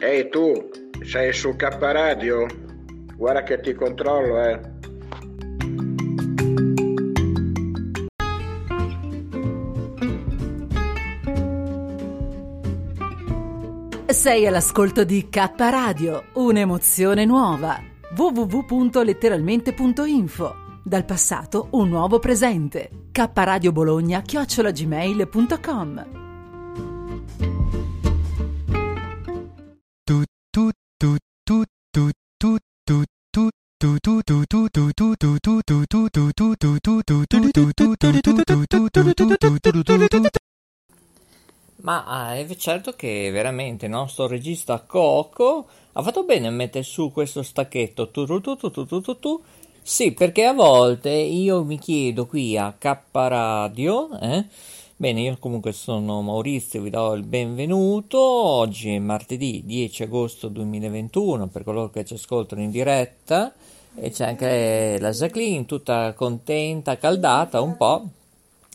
Ehi tu, sei su K Radio? Guarda che ti controllo, eh. Sei all'ascolto di K Radio, un'emozione nuova. www.letteralmente.info Dal passato un nuovo presente. K Radio Bologna chiocciolagmail.com Ma è certo che veramente il nostro regista Coco ha fatto bene a mettere su questo stacchetto. Sì, perché a volte io mi chiedo qui a K Radio, eh? Bene, io comunque sono Maurizio, vi do il benvenuto. Oggi è martedì 10 agosto 2021 per coloro che ci ascoltano in diretta e c'è anche la Jacqueline tutta contenta, caldata un po'.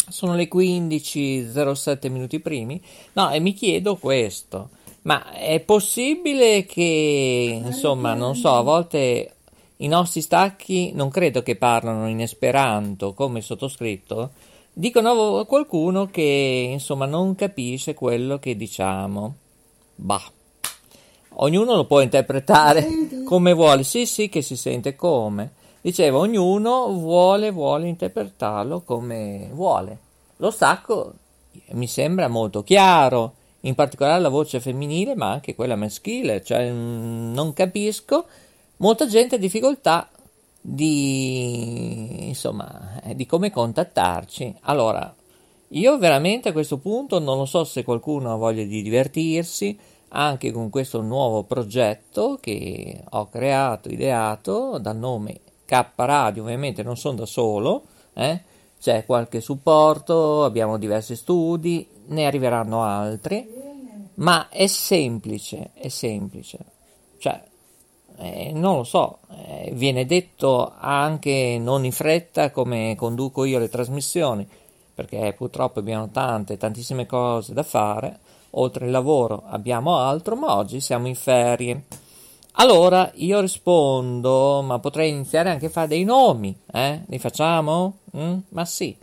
Sono le 15.07 minuti primi. No, e mi chiedo questo. Ma è possibile che, insomma, non so, a volte i nostri stacchi non credo che parlano in esperanto come sottoscritto. Dicono a qualcuno che, insomma, non capisce quello che diciamo. Bah. Ognuno lo può interpretare come vuole. Sì, sì, che si sente come. Dicevo, ognuno vuole, vuole interpretarlo come vuole. Lo stacco mi sembra molto chiaro, in particolare la voce femminile, ma anche quella maschile, cioè non capisco. Molta gente ha difficoltà di, insomma, di come contattarci. Allora, io veramente a questo punto non lo so se qualcuno ha voglia di divertirsi anche con questo nuovo progetto che ho creato, ideato dal nome K Radio, ovviamente non sono da solo, eh? c'è qualche supporto, abbiamo diversi studi, ne arriveranno altri, ma è semplice, è semplice, cioè eh, non lo so, eh, viene detto anche non in fretta come conduco io le trasmissioni, perché purtroppo abbiamo tante, tantissime cose da fare, oltre il lavoro abbiamo altro, ma oggi siamo in ferie. Allora io rispondo, ma potrei iniziare anche a fare dei nomi, eh? Li facciamo? Mm? Ma sì.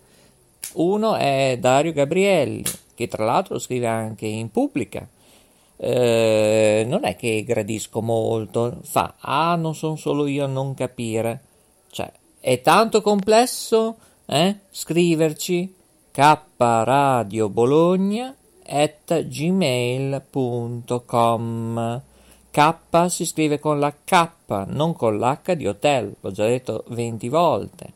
Uno è Dario Gabrielli, che tra l'altro scrive anche in pubblica. Eh, non è che gradisco molto, fa, ah, non sono solo io a non capire. Cioè, è tanto complesso, eh? Scriverci K Radio Bologna at gmail.com K si scrive con la K, non con l'H di hotel, l'ho già detto 20 volte.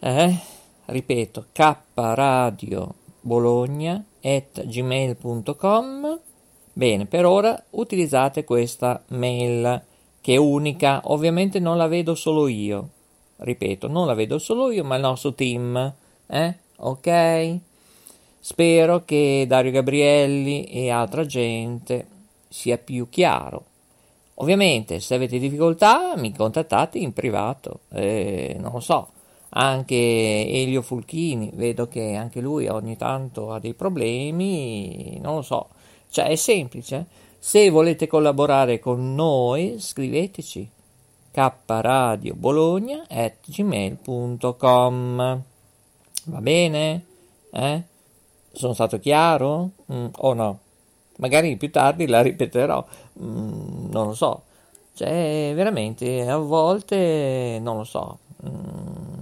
Eh? Ripeto, K Radio Bologna at gmail.com. Bene, per ora utilizzate questa mail che è unica, ovviamente non la vedo solo io. Ripeto, non la vedo solo io, ma il nostro team. Eh? Ok? Spero che Dario Gabrielli e altra gente sia più chiaro. Ovviamente, se avete difficoltà, mi contattate in privato. Eh, non lo so, anche Elio Fulchini, vedo che anche lui ogni tanto ha dei problemi, non lo so. Cioè, è semplice. Se volete collaborare con noi, scriveteci kradiobologna.gmail.com Va bene? Eh? Sono stato chiaro? Mm, o no? Magari più tardi la ripeterò, mm, non lo so. Cioè, veramente, a volte, non lo so. Mm,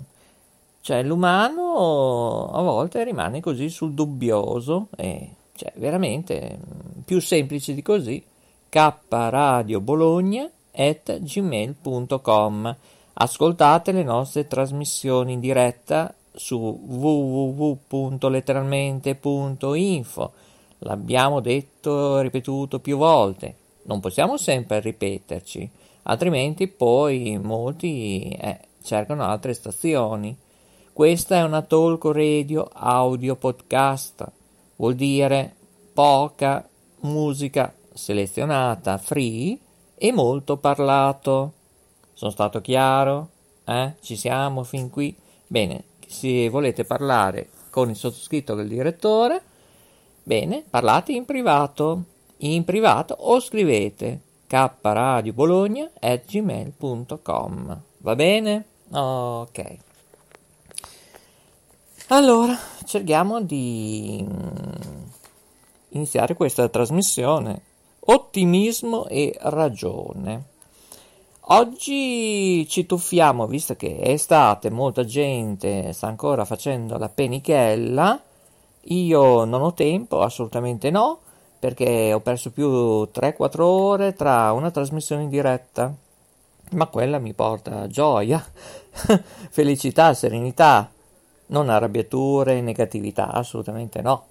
cioè, l'umano a volte rimane così sul dubbioso e, cioè, veramente, più semplice di così. kradiobologna at gmail.com Ascoltate le nostre trasmissioni in diretta su www.letteralmente.info. L'abbiamo detto e ripetuto più volte. Non possiamo sempre ripeterci, altrimenti poi molti eh, cercano altre stazioni. Questa è una talk radio audio podcast. Vuol dire poca musica selezionata, free e molto parlato. Sono stato chiaro? Eh? Ci siamo fin qui? Bene, se volete parlare con il sottoscritto del direttore, bene, parlate in privato, in privato o scrivete kradiobologna.gmail.com Va bene? Ok. Allora, cerchiamo di mm, iniziare questa trasmissione. Ottimismo e ragione. Oggi ci tuffiamo, visto che è estate, molta gente sta ancora facendo la penichella. Io non ho tempo, assolutamente no, perché ho perso più 3-4 ore tra una trasmissione in diretta. Ma quella mi porta gioia, felicità, serenità, non arrabbiature, negatività, assolutamente no.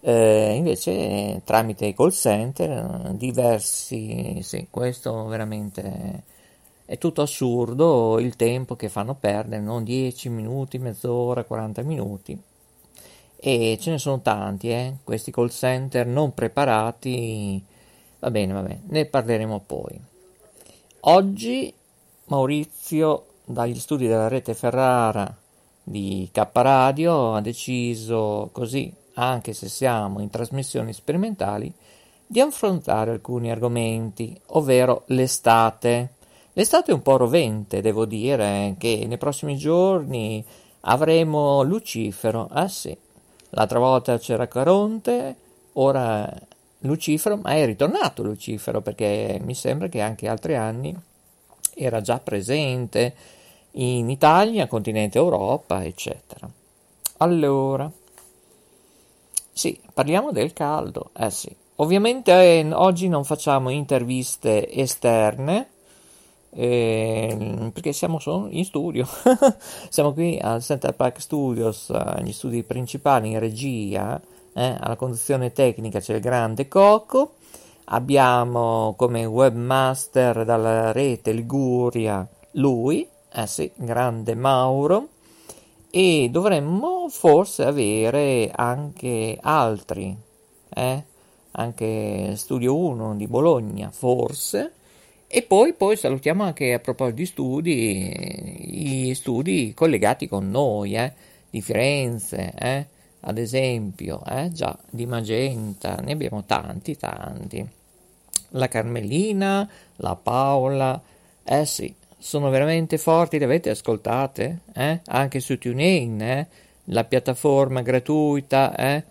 Eh, invece tramite i call center diversi, sì, questo veramente è tutto assurdo il tempo che fanno perdere, non 10 minuti, mezz'ora, 40 minuti. E ce ne sono tanti, eh? questi call center non preparati. Va bene, va bene, ne parleremo poi. Oggi Maurizio, dagli studi della rete Ferrara di K Radio, ha deciso così, anche se siamo in trasmissioni sperimentali, di affrontare alcuni argomenti, ovvero l'estate. L'estate è un po' rovente, devo dire, che nei prossimi giorni avremo Lucifero. Ah sì, l'altra volta c'era Caronte, ora Lucifero, ma è ritornato Lucifero perché mi sembra che anche altri anni era già presente in Italia, continente Europa, eccetera. Allora, sì, parliamo del caldo. Eh sì, ovviamente eh, oggi non facciamo interviste esterne eh, perché siamo solo in studio siamo qui al Center Park Studios agli studi principali in regia eh, alla conduzione tecnica c'è il grande Coco abbiamo come webmaster dalla rete Liguria lui eh sì, grande Mauro. E dovremmo forse avere anche altri eh? anche Studio 1 di Bologna forse. E poi, poi, salutiamo anche a proposito di studi, gli studi collegati con noi, eh, di Firenze, eh, ad esempio, eh, già di Magenta, ne abbiamo tanti, tanti. La Carmelina, la Paola, eh sì, sono veramente forti, le avete ascoltate? Eh? Anche su TuneIn, eh? la piattaforma gratuita. Eh?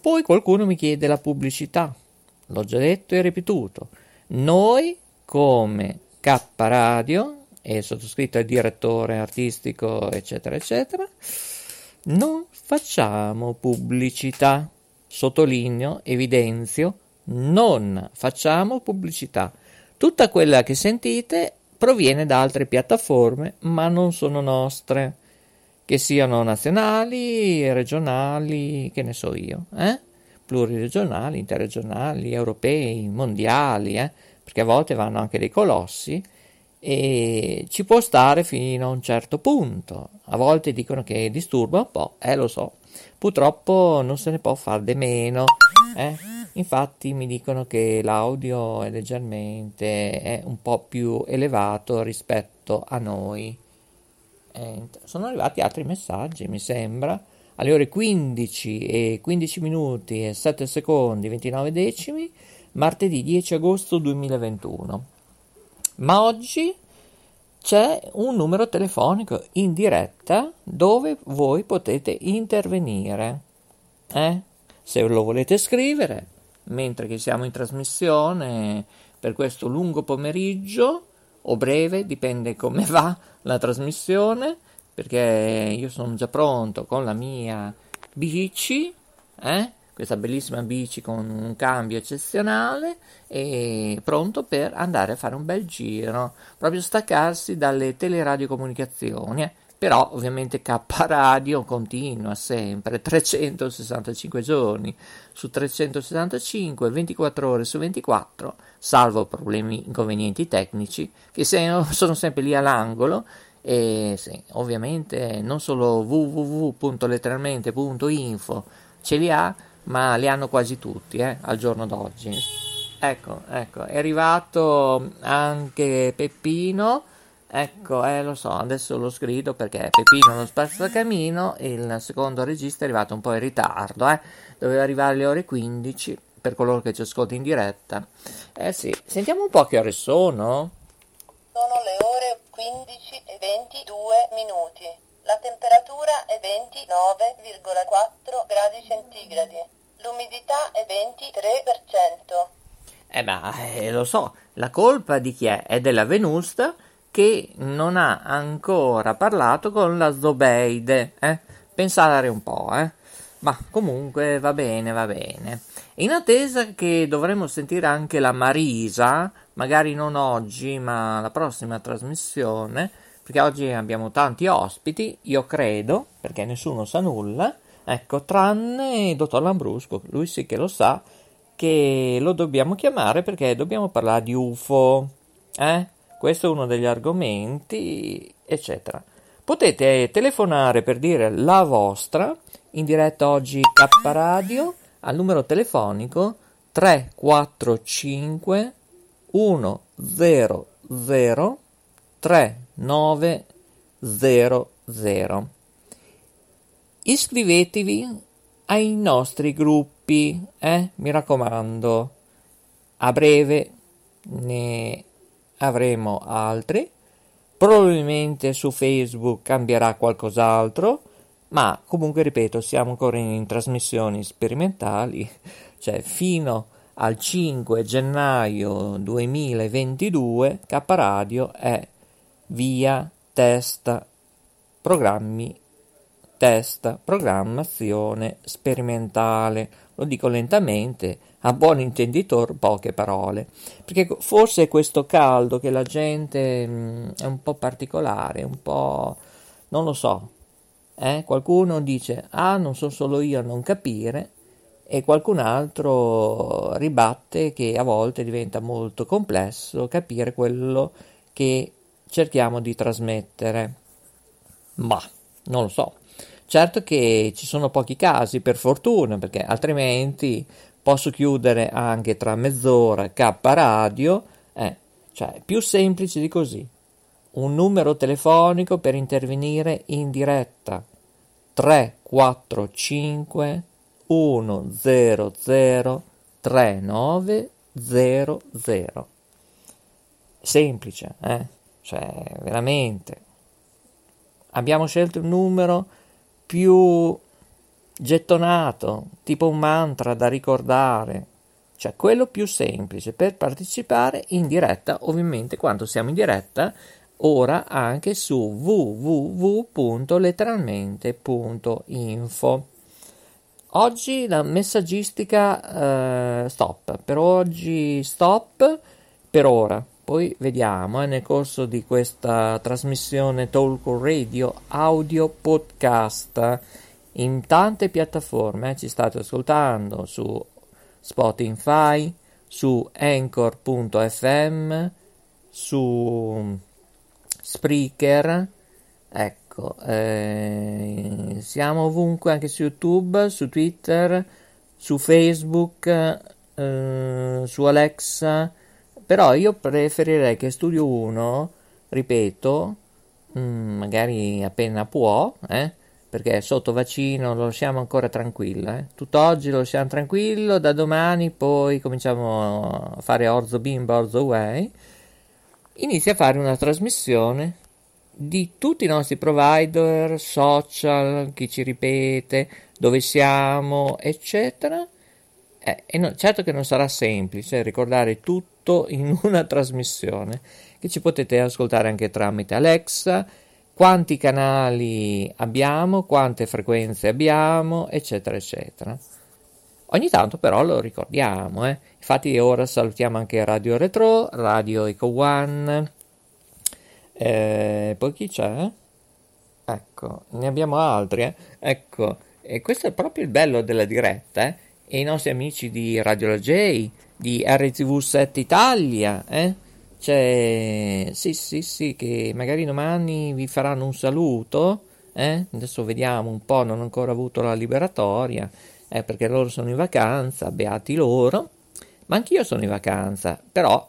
Poi qualcuno mi chiede la pubblicità, l'ho già detto e ripetuto. Noi come K Radio e sottoscritto il direttore artistico, eccetera, eccetera, non facciamo pubblicità. Sottolineo, evidenzio, non facciamo pubblicità. Tutta quella che sentite proviene da altre piattaforme, ma non sono nostre, che siano nazionali, regionali, che ne so io, eh? pluriregionali, interregionali, europei, mondiali, eh? perché a volte vanno anche dei colossi e ci può stare fino a un certo punto. A volte dicono che disturba un po', eh lo so. Purtroppo non se ne può fare di meno, eh? Infatti mi dicono che l'audio è leggermente è un po' più elevato rispetto a noi. Eh, sono arrivati altri messaggi, mi sembra. Alle ore 15 e 15 minuti e 7 secondi 29 decimi martedì 10 agosto 2021. Ma oggi c'è un numero telefonico in diretta dove voi potete intervenire. Eh? Se lo volete scrivere, mentre che siamo in trasmissione per questo lungo pomeriggio o breve, dipende come va la trasmissione, perché io sono già pronto con la mia bici, eh? questa bellissima bici con un cambio eccezionale e pronto per andare a fare un bel giro, proprio staccarsi dalle teleradiocomunicazioni. Eh. Però ovviamente K Radio continua sempre 365 giorni su 365, 24 ore su 24, salvo problemi inconvenienti tecnici che sono sempre lì all'angolo e sì, ovviamente non solo www.letteralmente.info ce li ha, ma li hanno quasi tutti eh, al giorno d'oggi. Ecco, ecco, è arrivato anche Peppino. Ecco, eh, lo so, adesso lo scrivo perché Peppino non spazza camino, il secondo regista è arrivato un po' in ritardo, eh. Doveva arrivare alle ore 15 per coloro che ci ascoltano in diretta. Eh sì, sentiamo un po' che ore sono. Sono le ore 15 e 22 minuti. La temperatura è 29,4 gradi centigradi. L'umidità è 23%. Eh ma eh, lo so, la colpa di chi è? È della Venusta che non ha ancora parlato con la Zobeide, eh? Pensare un po', eh? Ma comunque va bene, va bene. In attesa che dovremo sentire anche la Marisa, magari non oggi, ma la prossima trasmissione, perché oggi abbiamo tanti ospiti, io credo, perché nessuno sa nulla, Ecco, tranne il dottor Lambrusco, lui sì che lo sa, che lo dobbiamo chiamare perché dobbiamo parlare di UFO. Eh? Questo è uno degli argomenti, eccetera. Potete telefonare per dire la vostra in diretta oggi K Radio al numero telefonico 345 100 3900. Iscrivetevi ai nostri gruppi, eh? Mi raccomando. A breve ne avremo altri. Probabilmente su Facebook cambierà qualcos'altro, ma comunque ripeto, siamo ancora in trasmissioni sperimentali, cioè fino al 5 gennaio 2022 K Radio è via test programmi test, programmazione sperimentale. Lo dico lentamente, a buon intenditor poche parole, perché forse questo caldo che la gente mh, mm, è un po' particolare, un po' non lo so. Eh? Qualcuno dice "Ah, non sono solo io a non capire" e qualcun altro ribatte che a volte diventa molto complesso capire quello che cerchiamo di trasmettere. Ma non lo so. Certo che ci sono pochi casi, per fortuna, perché altrimenti posso chiudere anche tra mezz'ora K radio, eh, cioè più semplice di così. Un numero telefonico per intervenire in diretta 345 100 3900. Semplice, eh? Cioè, veramente. Abbiamo scelto un numero più gettonato, tipo un mantra da ricordare, cioè quello più semplice per partecipare in diretta, ovviamente quando siamo in diretta, ora anche su www.letteralmente.info. Oggi la messaggistica eh, stop, per oggi stop per ora. Poi vediamo eh, nel corso di questa trasmissione Talk Radio audio podcast in tante piattaforme. Eh, ci state ascoltando su Spotify, su Anchor.fm, su Spreaker. Ecco, eh, siamo ovunque anche su YouTube, su Twitter, su Facebook, eh, su Alexa però io preferirei che Studio 1, ripeto, mh, mm, magari appena può, eh, perché sotto vaccino lo lasciamo ancora tranquillo. Eh. Tutt'oggi lo lasciamo tranquillo, da domani poi cominciamo a fare orzo bimba, orzo way. inizia a fare una trasmissione di tutti i nostri provider, social, chi ci ripete, dove siamo, eccetera. Eh, e no, certo che non sarà semplice ricordare tutto in una trasmissione che ci potete ascoltare anche tramite Alexa, quanti canali abbiamo, quante frequenze abbiamo, eccetera, eccetera. Ogni tanto però lo ricordiamo, eh. infatti ora salutiamo anche Radio Retro, Radio Eco One, eh, poi chi c'è? Ecco, ne abbiamo altri, eh? ecco, e questo è proprio il bello della diretta, eh? e i nostri amici di Radio La J, di RTV7 Italia, eh? Cioè, sì, sì, sì, che magari domani vi faranno un saluto, eh? Adesso vediamo un po', non ho ancora avuto la liberatoria, eh, perché loro sono in vacanza, beati loro, ma anch'io sono in vacanza, però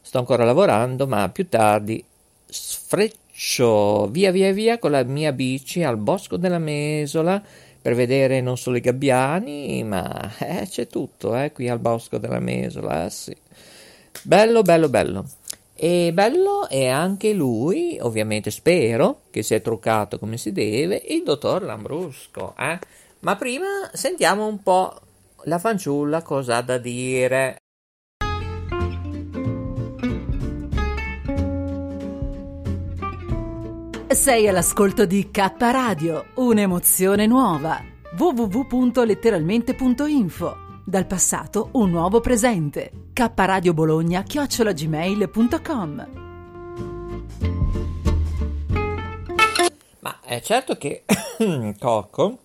sto ancora lavorando, ma più tardi sfreccio via via via con la mia bici al bosco della Mesola, per vedere non solo i gabbiani, ma eh, c'è tutto eh, qui al Bosco della Mesola. Eh, sì. Bello, bello, bello. E bello è anche lui, ovviamente spero che si è truccato come si deve, il dottor Lambrusco. Eh? Ma prima sentiamo un po' la fanciulla cosa ha da dire. Sei all'ascolto di K Radio, un'emozione nuova. www.letteralmente.info Dal passato un nuovo presente. K Radio Bologna chiocciolagmail.com Ma è certo che Cocco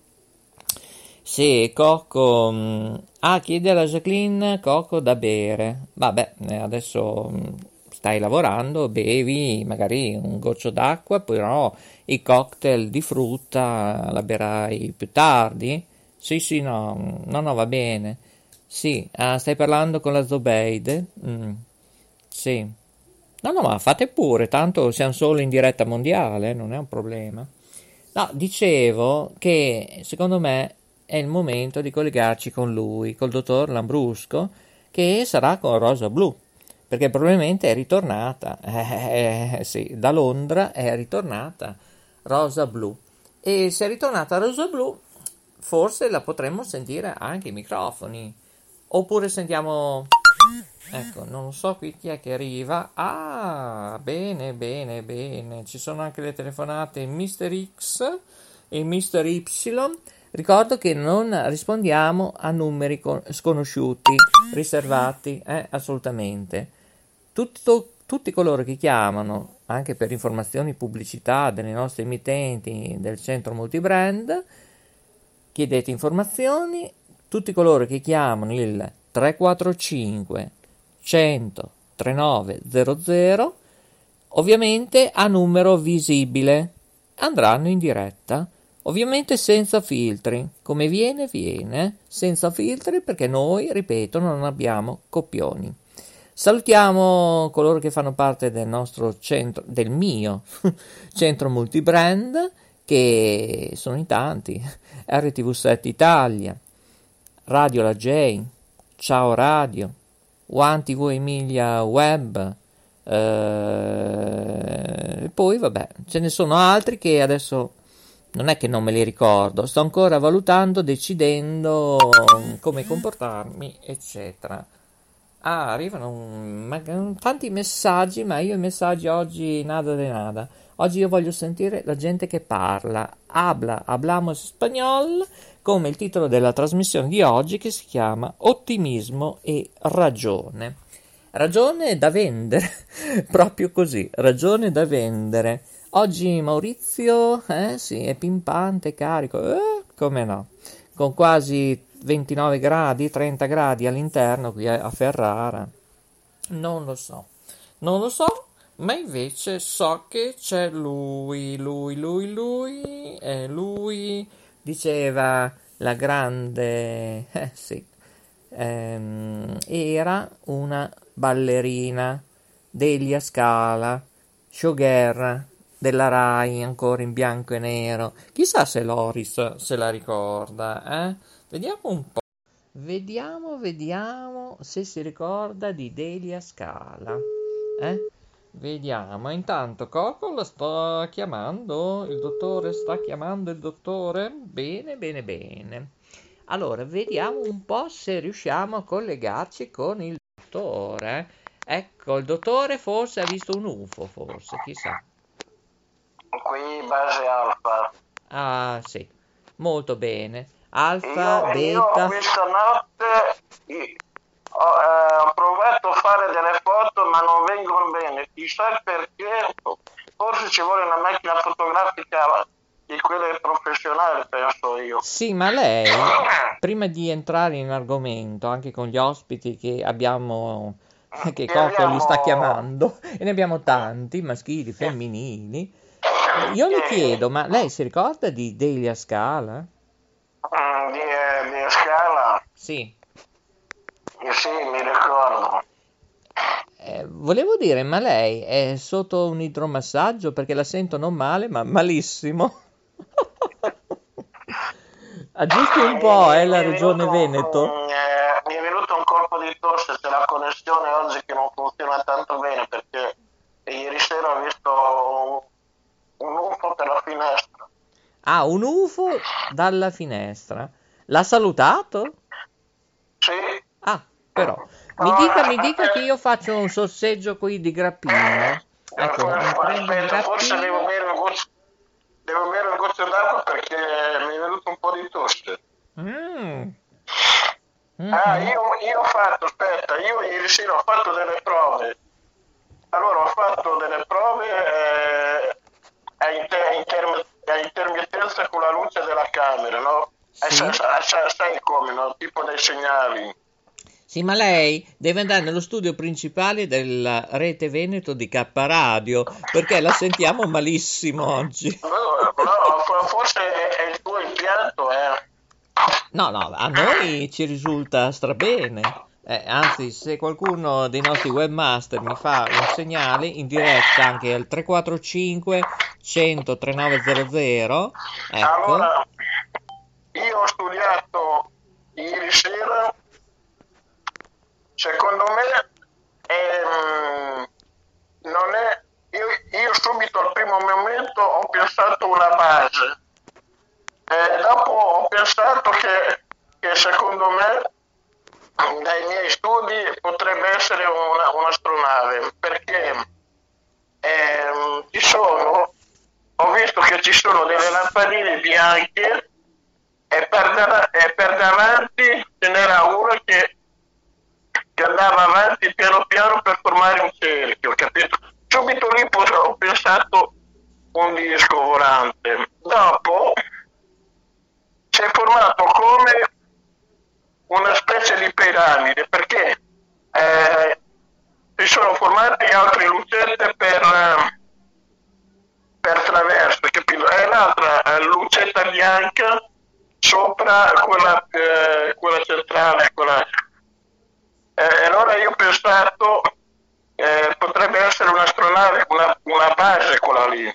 sì, Cocco. mm, Ah, chiede alla Jacqueline Cocco da bere. Vabbè, eh, adesso mm, stai lavorando, bevi magari un goccio d'acqua, però i cocktail di frutta la berai più tardi? Sì, sì, no, no, no, va bene. Sì, ah, stai parlando con la Zobeide? Mm, sì. No, no, ma fate pure, tanto siamo solo in diretta mondiale, non è un problema. No, dicevo che secondo me è il momento di collegarci con lui, col dottor Lambrusco, che sarà con Rosa Blu, perché probabilmente è ritornata, eh, sì, da Londra è ritornata Rosa Blu. E se è ritornata Rosa Blu, forse la potremmo sentire anche ai microfoni. Oppure sentiamo... Ecco, non so qui chi è che arriva. Ah, bene, bene, bene. Ci sono anche le telefonate Mr. X e Mr. Y. Ricordo che non rispondiamo a numeri con- sconosciuti, riservati, eh, assolutamente. Tutto- tutti coloro che chiamano, anche per informazioni pubblicità delle nostre emittenti del centro multibrand, chiedete informazioni, tutti coloro che chiamano il 345 100 3900 ovviamente a numero visibile. Andranno in diretta ovviamente senza filtri. Come viene viene. Senza filtri perché noi ripeto non abbiamo copioni. Salutiamo coloro che fanno parte del nostro centro del mio centro multibrand che sono in tanti. RTV7 Italia Radio La J Ciao Radio One TV Emilia Web eh, e poi vabbè ce ne sono altri che adesso non è che non me li ricordo sto ancora valutando decidendo come comportarmi eccetera. Ah arrivano un- ma- tanti messaggi ma io i messaggi oggi nada de nada oggi io voglio sentire la gente che parla habla hablamos español come il titolo della trasmissione di oggi che si chiama Ottimismo e ragione. Ragione da vendere, proprio così, ragione da vendere. Oggi Maurizio, eh sì, è pimpante, carico, eh, come no, con quasi 29 gradi, 30 gradi all'interno qui a Ferrara. Non lo so, non lo so, ma invece so che c'è lui, lui, lui, lui, e lui diceva la grande, eh sì, ehm, era una ballerina Delia Scala, showgirl della Rai, ancora in bianco e nero. Chissà se Loris se la ricorda, eh? Vediamo un po'. Vediamo, vediamo se si ricorda di Delia Scala, eh? Vediamo, intanto Coco la sto chiamando, il dottore sta chiamando il dottore. Bene, bene, bene. Allora, vediamo un po' se riusciamo a collegarci con il dottore. Ecco, il dottore forse ha visto un UFO, forse, chissà. Qui base alfa. Ah, sì, molto bene. Alfa, Io, io beta. questa notte ho, eh, ho provato a fare delle foto ma non vengono bene. Chissà perché. Forse ci vuole una macchina fotografica di quelle professionali, penso io. Sì, ma lei, prima di entrare in argomento, anche con gli ospiti che abbiamo, che Ne Coco li sta abbiamo- chiamando, e ne abbiamo tanti, maschili, femminili, io le Eh, chiedo, ma lei si ricorda di Delia Scala? mm, di, eh, di Scala, Sì. eh, sì, mi ricordo. Eh, volevo dire, ma lei è sotto un idromassaggio perché la sento non male, ma malissimo. Aggiusti un po', Mi- eh, la regione Veneto. eh, mi è venuto un colpo di tosse, c'è la connessione oggi che non funziona tanto bene perché ieri sera ho visto un, UFO per la finestra. Ah, un UFO dalla finestra. L'ha salutato? Sì, Ah, però. Mi dica, mi dica che io faccio un sorseggio qui di grappino. Ecco, mi prendo un aspetta, forse devo grappino. bere un goccio, devo bere un goccio d'acqua perché mi è venuto un po' di tosse. Mm. Ah, Mhm. io, io ho fatto, aspetta, io ieri sera ho fatto delle prove. Allora ho fatto delle prove eh, a, inter- a interm- a intermittenza con la luce della camera, no? Sì. sa- sa- sa- sai come, no? Tipo dei segnali. Sì, ma lei deve andare nello studio principale della rete Veneto di K Radio perché la sentiamo malissimo oggi. No, no, fo- forse è, è il tuo impianto, eh. No, no, a noi ci risulta strabene. Eh, anzi, se qualcuno dei nostri webmaster mi fa un segnale in diretta anche al 345 100 3900, ecco. Allora, io ho studiato ieri sera, secondo me ehm, non è, io, io subito al primo momento ho pensato una base, e dopo ho pensato che, che secondo me dai miei studi potrebbe essere una, un'astronave, perché ehm, ci sono ho visto che ci sono delle lampadine bianche e per, da- e per davanti ce n'era una che, che andava avanti piano piano per formare un cerchio, capito? Subito lì ho pensato un disco volante. Dopo si è formato come una specie di piramide perché eh, si sono formate altre lucette per... eh, per traverso, capito? E l'altra eh, lucetta bianca sopra quella, eh, quella centrale, quella... Eh, allora io ho pensato eh, potrebbe essere un'astronave, una, una base quella lì.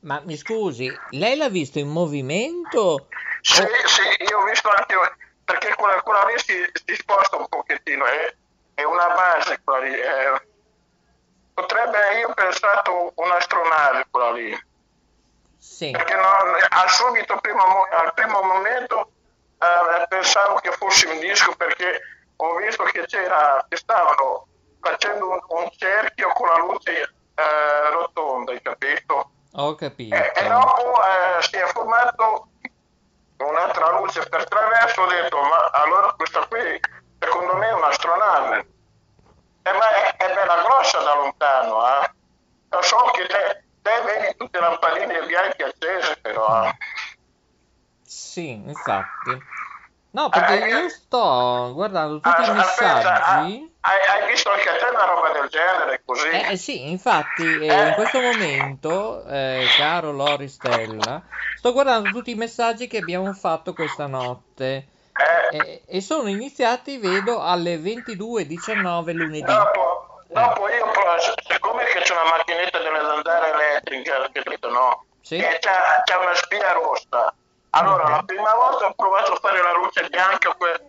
Ma mi scusi, lei l'ha visto in movimento? Sì, Oh. sì, io ho visto anche perché quella, quella lì si, si sposta un pochettino, è, è una base quella lì. eh. potrebbe, io ho pensato un'astronave quella lì. Sì. perché non- al subito primo mo- al primo momento eh, pensavo che fosse un disco perché ho visto che c'era che stavano facendo un, un cerchio con la luce eh, rotonda hai capito Ho capito. e, e dopo eh, si è formato un'altra luce per traverso ho detto ma allora questa qui secondo me è un'astronave eh, ma è, è bella grossa da lontano eh. lo so che te, te vedi tutte le lampadine bianche accese però eh. Sì, infatti. No, perché Eh, io sto guardando tutti i Ah, aspetta, ah, messaggi. hai, hai visto anche te una roba del genere così? Eh, eh, sì, infatti, eh, in questo momento, eh, caro Lori Stella, sto guardando tutti i messaggi che abbiamo fatto questa notte. Eh, E, e sono iniziati, vedo, alle 22.19 lunedì. dopo, dopo io siccome che c'è una macchinetta delle zanzare elettriche no? Sì. e c'è, c'è una spia rossa allora la prima volta ho provato a fare la luce bianca que-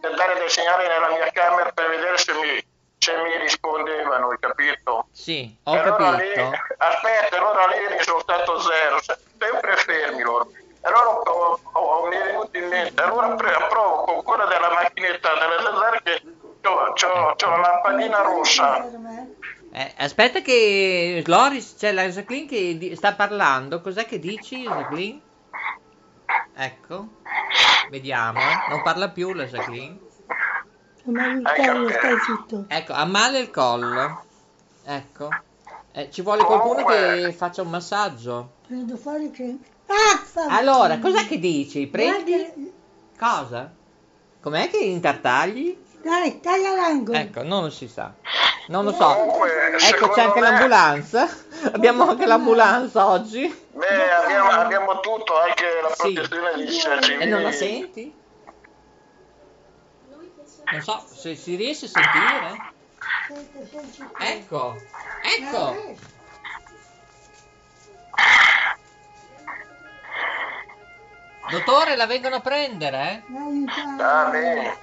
per dare dei segnali nella mia camera per vedere se mi, se mi rispondevano, hai capito? Sì, ho allora capito. lì, aspetta, allora lì è risultato zero, se- sempre fermi loro. Allora ho- ho- ho- mi è venuto in mente, allora pre- provo con quella della macchinetta delle zanzare che c'ho la lampadina rossa. Eh, aspetta che Loris, c'è la Jacqueline che di- sta parlando. Cos'è che dici, Jacqueline? Ecco, vediamo. Non parla più la Jacqueline. Zitto. Ecco, ha male il collo. Ecco. Eh, ci vuole qualcuno che faccia un massaggio. Prendo fuori che... Ah, fa- Allora, cos'è che dici? Prendi? Cosa? Com'è che intartagli? Dai, taglia l'angolo. Ecco, non si sa. Non lo so. Comunque, Ecco, c'è anche me- l'ambulanza. Abbiamo anche l'ambulanza oggi. Beh, abbiamo, abbiamo tutto, anche la Sì. protezione di civili. E non la senti? Non so se si riesce a sentire. Senti, senti. Ecco, ecco. Dottore, la vengono a prendere? Ah, bene.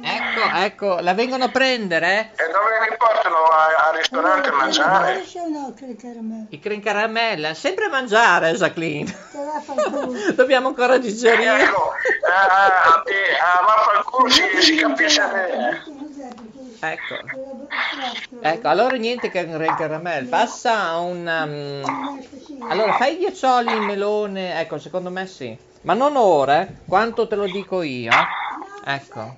Ecco, ecco, la vengono a prendere? E dove mi portano a- al ristorante a mangiare? C'è un altro caramella. I cream caramella, sempre a mangiare, Jacqueline. Dobbiamo ancora digerire. Ecco, ah, eh, ah, vaffanculo si, si capisce bene. Ecco. Ecco, allora niente che cream caramella. Passa a un... um, Allora, fai i ghiaccioli in melone. Ecco, secondo me sì. Ma non ora, eh. Quanto te lo dico io. Ecco.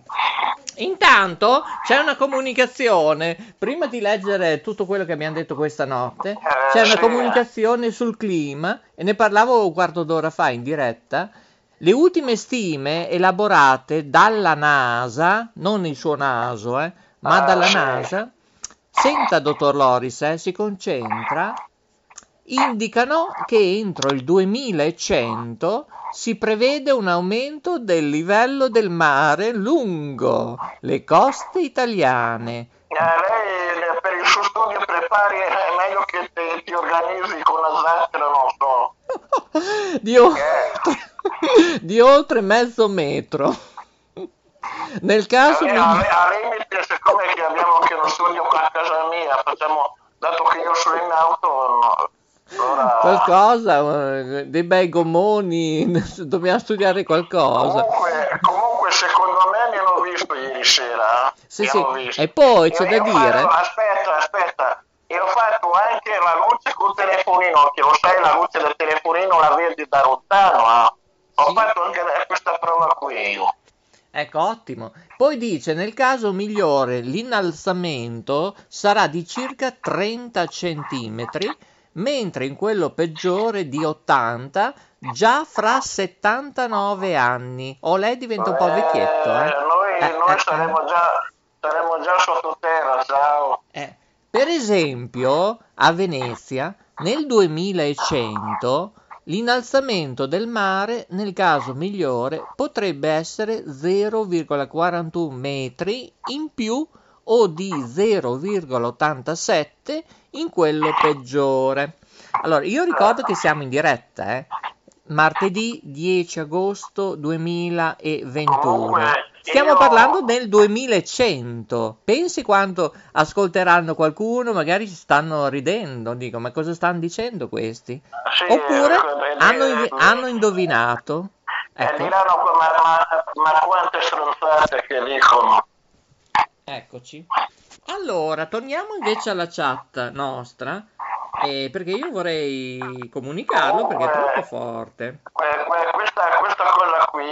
Intanto c'è una comunicazione. Prima di leggere tutto quello che abbiamo detto questa notte, c'è una comunicazione sul clima e ne parlavo un quarto d'ora fa in diretta. Le ultime stime elaborate dalla NASA, non il suo naso, eh, ma Ah, dalla. NASA, senta dottor Loris, eh, si concentra, indicano che entro il 2100 si prevede un aumento del livello del mare lungo le coste italiane. Eh, lei eh, per il suo studio prepari, è meglio che te- ti organizzi con la zattera, non so. Di, oltre, di oltre mezzo metro. Nel caso Eh, mi- a, a limite, siccome che abbiamo anche uno studio qua a casa mia, facciamo, dato che io sono in auto, no, allora... qualcosa, dei bei gommoni, dobbiamo studiare qualcosa. Comunque, comunque, secondo me mi hanno visto ieri sera. Sì, sì. visto. E poi c'è da dire- fatto- aspetta, aspetta. E ho fatto anche la luce col telefonino, che lo sai, la luce del telefonino la vedi da lontano. eh. Ho fatto anche questa prova qui io. Ecco, ottimo. Poi dice, nel caso migliore l'innalzamento sarà di circa 30 cm, mentre in quello peggiore di 80 già fra 79 anni. O lei diventa un po' vecchietto, eh? Noi, Eh, noi eh, saremo, già, saremo già sottoterra, ciao. eh. Per esempio, a Venezia, nel 2100, l'innalzamento del mare, nel caso migliore, potrebbe essere 0,41 metri in più o di 0,87 in quello peggiore. Allora, io ricordo che siamo in diretta, eh? Martedì 10 agosto 2021. Comunque, Stiamo io- parlando del 2100. Pensi quanto ascolteranno qualcuno, magari si stanno ridendo, dico, ma cosa stanno dicendo questi? Sì, Oppure beh, hanno, eh, hanno indovinato. E Ecco, diranno, ma, ma, ma quante stronzate che dicono. eccoci. Allora, torniamo invece alla chat nostra, eh, perché io vorrei comunicarlo perché è troppo forte. Que- que- questa, questa cosa qui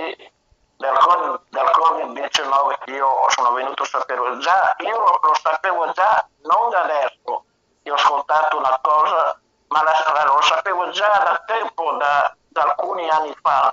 del, del Covid-19 che io sono venuto a sapere già, io lo, lo sapevo già, non da adesso, io ho ascoltato una cosa, ma la- lo sapevo già da tempo, da, da alcuni anni fa.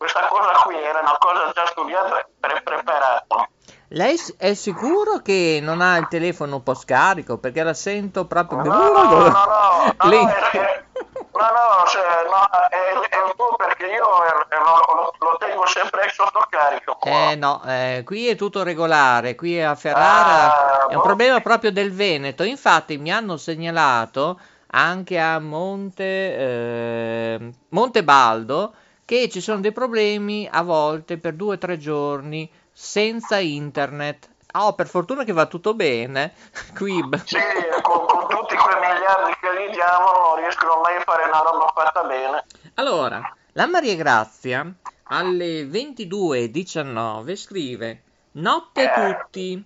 Questa cosa qui era una cosa già studiata e pre- preparata. Lei è sicuro che non ha il telefono un po' scarico? Perché la sento proprio... No, no, no, no, no, Lei- no, è- no, no, cioè, no, è, è il tuo perché io eh, lo, lo- lo tengo sempre sotto carico. qua. Eh no, eh, qui è tutto regolare, qui a Ferrara Ah, è un boh. problema proprio del Veneto. Infatti mi hanno segnalato anche a Monte, eh, Montebaldo che ci sono dei problemi a volte per due o tre giorni senza internet. Oh, per fortuna che va tutto bene. Quib. Sì, con, con tutti quei miliardi che gli diamo non riescono mai a fare una roba fatta bene. Allora, la Maria Grazia alle 22.19 scrive Notte tutti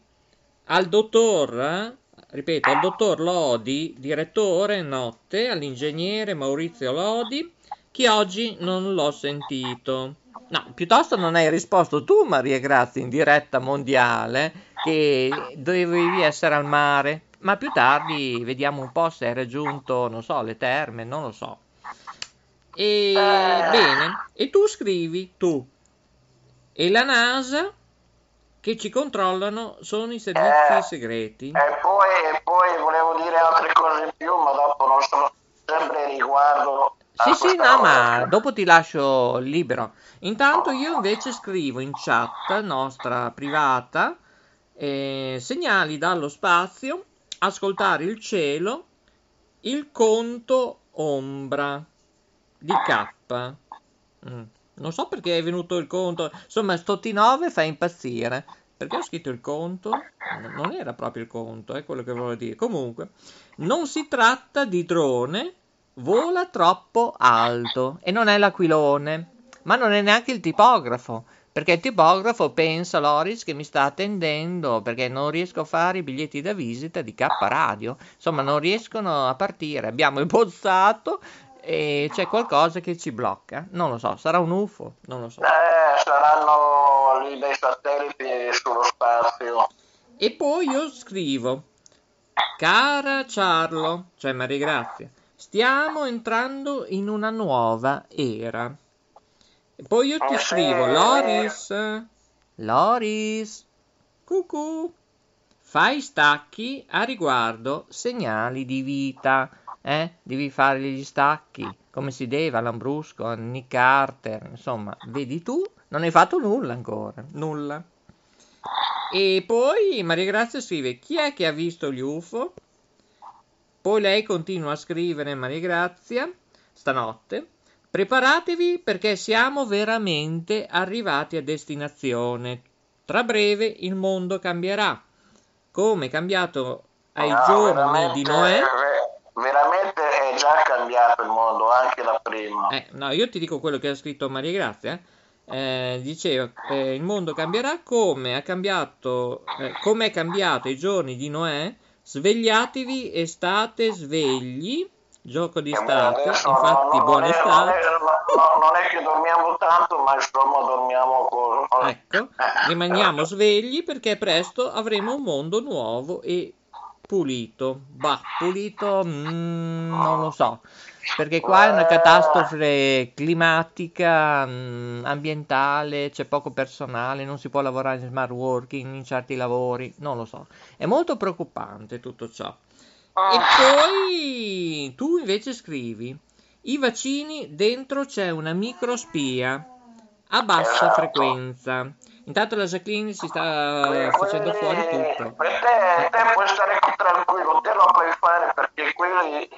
al dottor, eh, ripeto, al dottor Lodi, direttore notte, all'ingegnere Maurizio Lodi, che oggi non l'ho sentito. No, piuttosto non hai risposto tu, Maria Grazia, in diretta mondiale, che dovevi essere al mare. Ma più tardi vediamo un po' se hai raggiunto, non so, le terme, non lo so. E bene, e tu scrivi, tu. E la NASA che ci controllano sono i servizi Eh, segreti. E poi, e poi volevo dire altre cose in più, ma dopo non sono sempre riguardo. Sì, sì, no, ma qui. dopo ti lascio libero. Intanto io invece scrivo in chat nostra privata eh, segnali dallo spazio, ascoltare il cielo, il conto ombra di K. Mm. Non so perché è venuto il conto, insomma, sto T9 fa impazzire. Perché ho scritto il conto? No, Non era proprio il conto, è quello che volevo dire. Comunque, non si tratta di drone, vola troppo alto e non è l'aquilone, ma non è neanche il tipografo. Perché il tipografo pensa, Loris, che mi sta attendendo perché non riesco a fare i biglietti da visita di K Radio. Insomma, non riescono a partire. Abbiamo il bozzato e c'è qualcosa che ci blocca. Non lo so, sarà un UFO, non lo so. Eh, saranno lì dei satelliti sullo spazio. E poi io scrivo, cara Ciarlo, cioè Maria Grazia, stiamo entrando in una nuova era. E poi io ti scrivo. Loris, Loris, cucù, fai stacchi a riguardo segnali di vita, eh? Devi fare gli stacchi, come si deve a Lambrusco, a Nick Carter, insomma, vedi tu, non hai fatto nulla ancora, nulla. E poi Maria Grazia scrive: Chi è che ha visto gli UFO? Poi lei continua a scrivere Maria Grazia stanotte. Preparatevi perché siamo veramente arrivati a destinazione. Tra breve il mondo cambierà. Come è cambiato ai No, giorni di Noè. ve- Veramente è già cambiato il mondo, anche da prima. Eh, no, io ti dico quello che ha scritto Maria Grazia. eh. Eh, diceva eh, il mondo cambierà come ha cambiato eh, come è cambiato ai giorni di Noè svegliatevi e state svegli gioco di Eh, adesso infatti no, no, buona non, non, estate. è, no, non è che dormiamo tanto, ma insomma dormiamo con... ecco rimaniamo svegli perché presto avremo un mondo nuovo e pulito. Bah pulito mm, non lo so perché qua è una catastrofe climatica, mm, ambientale, c'è poco personale, non si può lavorare in smart working in certi lavori, non lo so. È molto preoccupante tutto ciò. E poi tu invece scrivi, i vaccini dentro c'è una microspia a bassa frequenza. Intanto la Jacqueline si sta facendo fuori tutto. Per te, te puoi stare tranquillo, te lo puoi fare perché quelli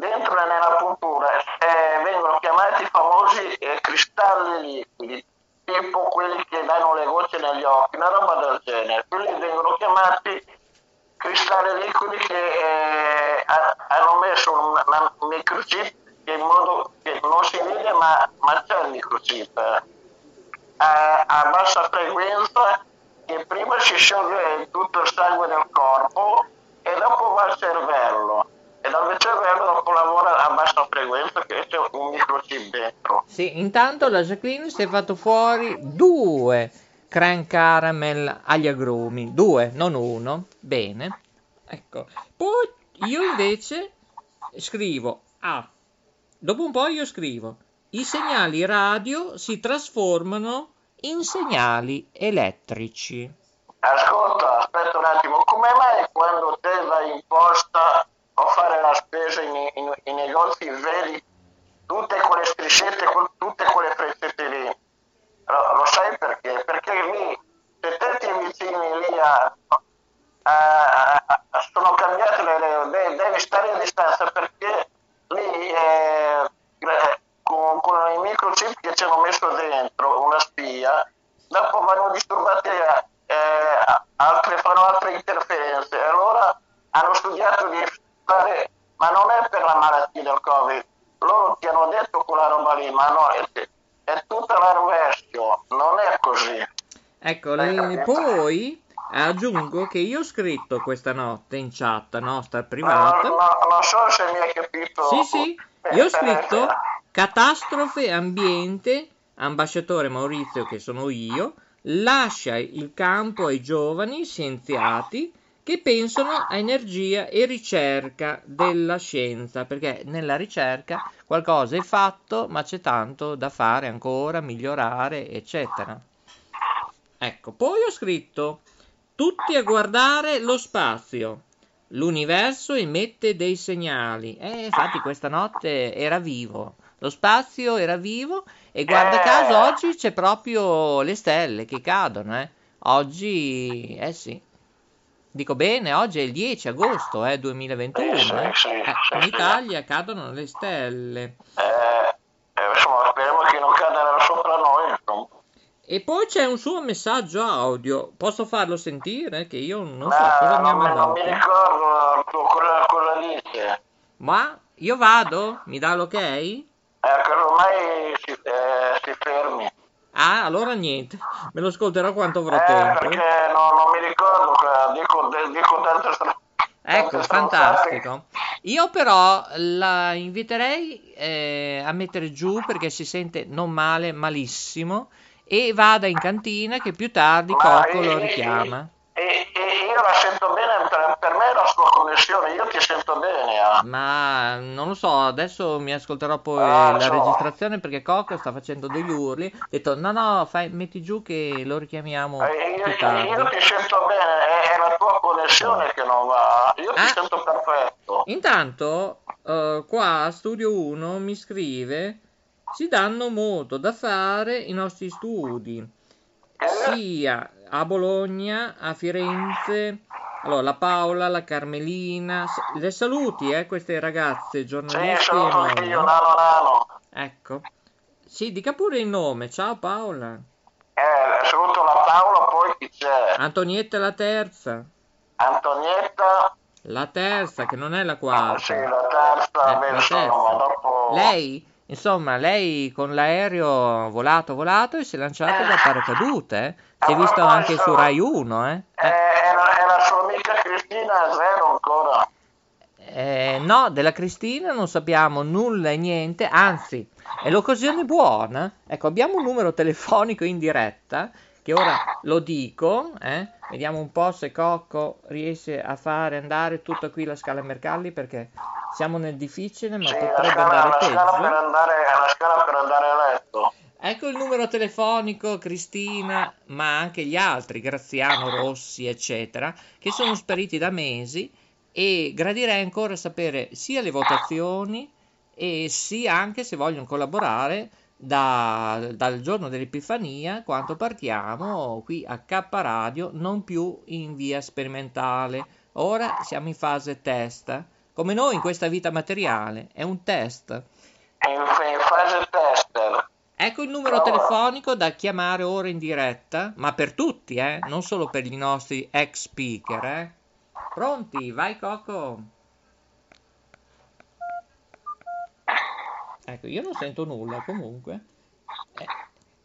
dentro e nella puntura eh, vengono chiamati i famosi eh, cristalli liquidi, tipo quelli che danno le gocce negli occhi, una roba del genere. Quelli vengono chiamati cristalli liquidi che eh, ha- hanno messo un, una microchip in modo che non si vede ma, ma c'è il microchip. a, a bassa frequenza che prima si scioglie tutto il sangue del corpo e dopo va al cervello e dal cervello dopo lavora a bassa frequenza che c'è un microchip dentro Sì, intanto la Jacqueline si è fatto fuori due cran caramel agli agrumi, due, non uno. Bene. Ecco. Poi io invece scrivo ah, dopo un po' io scrivo i segnali radio si trasformano in segnali elettrici. ascolta aspetta un attimo come mai quando te vai in posta fare la spesa in, negozi vedi tutte quelle striscette tutte quelle freccette lì lo, lo sai perché? perché lì se te ti avvicini lì a, a- a- a- sono cambiate le regole devi, stare a distanza perché lì eh, eh, con, con i microchip che ci hanno messo dentro una spia dopo vanno disturbate lì, ma no, è, è tutta la rovescio, non è così. Ecco, le- poi aggiungo che io ho scritto questa notte in chat nostra No, privata. no, non so se mi hai capito. Sì, sì, Eh, io ho eh, scritto eh, catastrofe ambiente, ambasciatore Maurizio che sono io, lascia il campo ai giovani scienziati che pensano a energia e ricerca della scienza, perché nella ricerca qualcosa è fatto, ma c'è tanto da fare ancora, migliorare, eccetera. Ecco, poi ho scritto tutti a guardare lo spazio. L'universo emette dei segnali. E infatti questa notte era vivo. Lo spazio era vivo e guarda Eh. caso oggi c'è proprio le stelle che cadono, eh. Oggi, eh sì. Dico bene, oggi è il 10 agosto, eh, 2021. Sì, eh. sì, Eh, sì, in. Italia cadono le stelle. eh, eh, insomma, speriamo che non cadano sopra noi. insomma. E poi c'è un suo messaggio audio. Posso farlo sentire? Che io non so Ma cosa mi ha non, mi- non mandato. mi ricordo cosa, cosa dice. Ma io vado? Mi dà l'ok? Eh, casomai si, eh, si fermi. Ah, allora niente. Me lo ascolterò quanto avrò Eh, tempo. perché no- non mi ricordo, eh, dico, dico stra- Ecco, fantastico. Io però la inviterei eh, a mettere giù perché si sente non male, malissimo. E vada in cantina che più tardi Cocco lo richiama. Io la sento bene, per, per me è la sua connessione, io ti sento bene. ah. Ma non lo so, adesso mi ascolterò poi Ah, la so. registrazione perché Cocco sta facendo degli urli. Ho detto no, no, fai, metti giù che lo richiamiamo Eh, io, io ti sento bene, è, è la tua connessione che non va. Io ti Ah. sento perfetto. Intanto, eh, qua a Studio 1 mi scrive: si danno molto da fare i nostri studi, sia a Bologna, a Firenze. Allora, la Paola, la Carmelina, le saluti, eh, queste ragazze Sì, giornaliste non, anche io, no? nano nano. Ecco. Sì, dica pure il nome. Ciao Paola. Eh, saluto la Paola, poi chi c'è? Antonietta la terza. Antonietta, La terza, che non è la sì, quarta. la terza, Eh, la terza. dopo... Lei, insomma, lei con l'aereo volato, volato e si è lanciata da paracadute, eh? Si è visto anche su Rai 1, eh? Eh, è, la, è la sua amica Cristina Zero ancora. Eh, no, della Cristina non sappiamo nulla e niente, anzi, è l'occasione buona. Ecco, abbiamo un numero telefonico in diretta, che ora lo dico, eh? Vediamo un po' se Cocco riesce a fare andare tutta qui la scala Mercalli, perché siamo nel difficile, ma Sì, potrebbe scala, andare peggio. andare, la scala per andare a letto. Ecco il numero telefonico, Cristina, ma anche gli altri, Graziano, Rossi, eccetera, che sono spariti da mesi e gradirei ancora sapere sia le votazioni e sia anche se vogliono collaborare da- dal giorno dell'Epifania, quando partiamo qui a K Radio, non più in via sperimentale. Ora siamo in fase test, come noi in questa vita materiale, è un test. In, in fase tester. Ecco il numero telefonico da chiamare ora in diretta, ma per tutti, eh? non solo per i nostri ex speaker. Eh? Pronti? Vai Coco. Ecco, io non sento nulla comunque. Eh,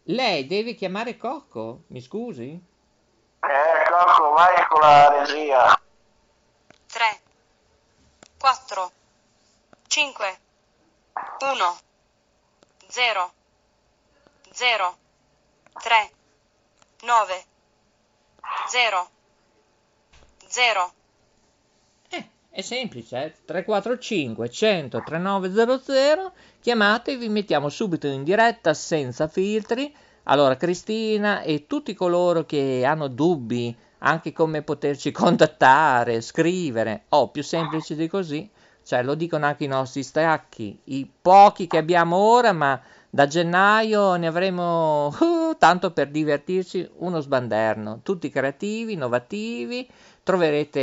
lei deve chiamare Coco, mi scusi? Eh, Cocco, vai con la regia. 3, 4, 5, 1, 0, 0, 3, 9, 0, 0. È semplice, eh? 345 100 3900, chiamate e vi mettiamo subito in diretta senza filtri. Allora, Cristina e tutti coloro che hanno dubbi anche come poterci contattare, scrivere, o più semplice di così, cioè lo dicono anche i nostri stacchi, i pochi che abbiamo ora, ma da gennaio ne avremo uh, tanto per divertirci, uno sbanderno, tutti creativi, innovativi, troverete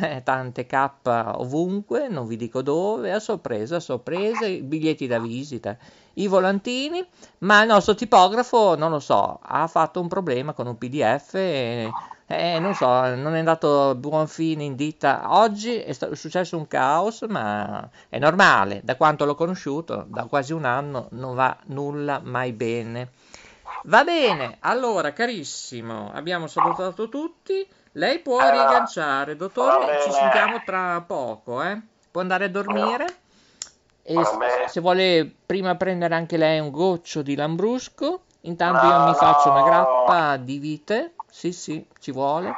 eh, tante K ovunque, non vi dico dove, a sorpresa, a sorpresa, i biglietti da visita, i volantini, ma il nostro tipografo, non lo so, ha fatto un problema con un PDF e, e non so, non è andato a buon fine in ditta. Oggi è, sta- è successo un caos, ma è normale, da quanto l'ho conosciuto, da quasi un anno, non va nulla mai bene. Va bene, allora carissimo, abbiamo salutato tutti. Lei può riagganciare, dottore, ci sentiamo tra poco, eh? Può andare a dormire. E s- se vuole prima prendere anche lei un goccio di lambrusco, intanto io mi faccio una grappa di vite. Sì, sì, ci vuole.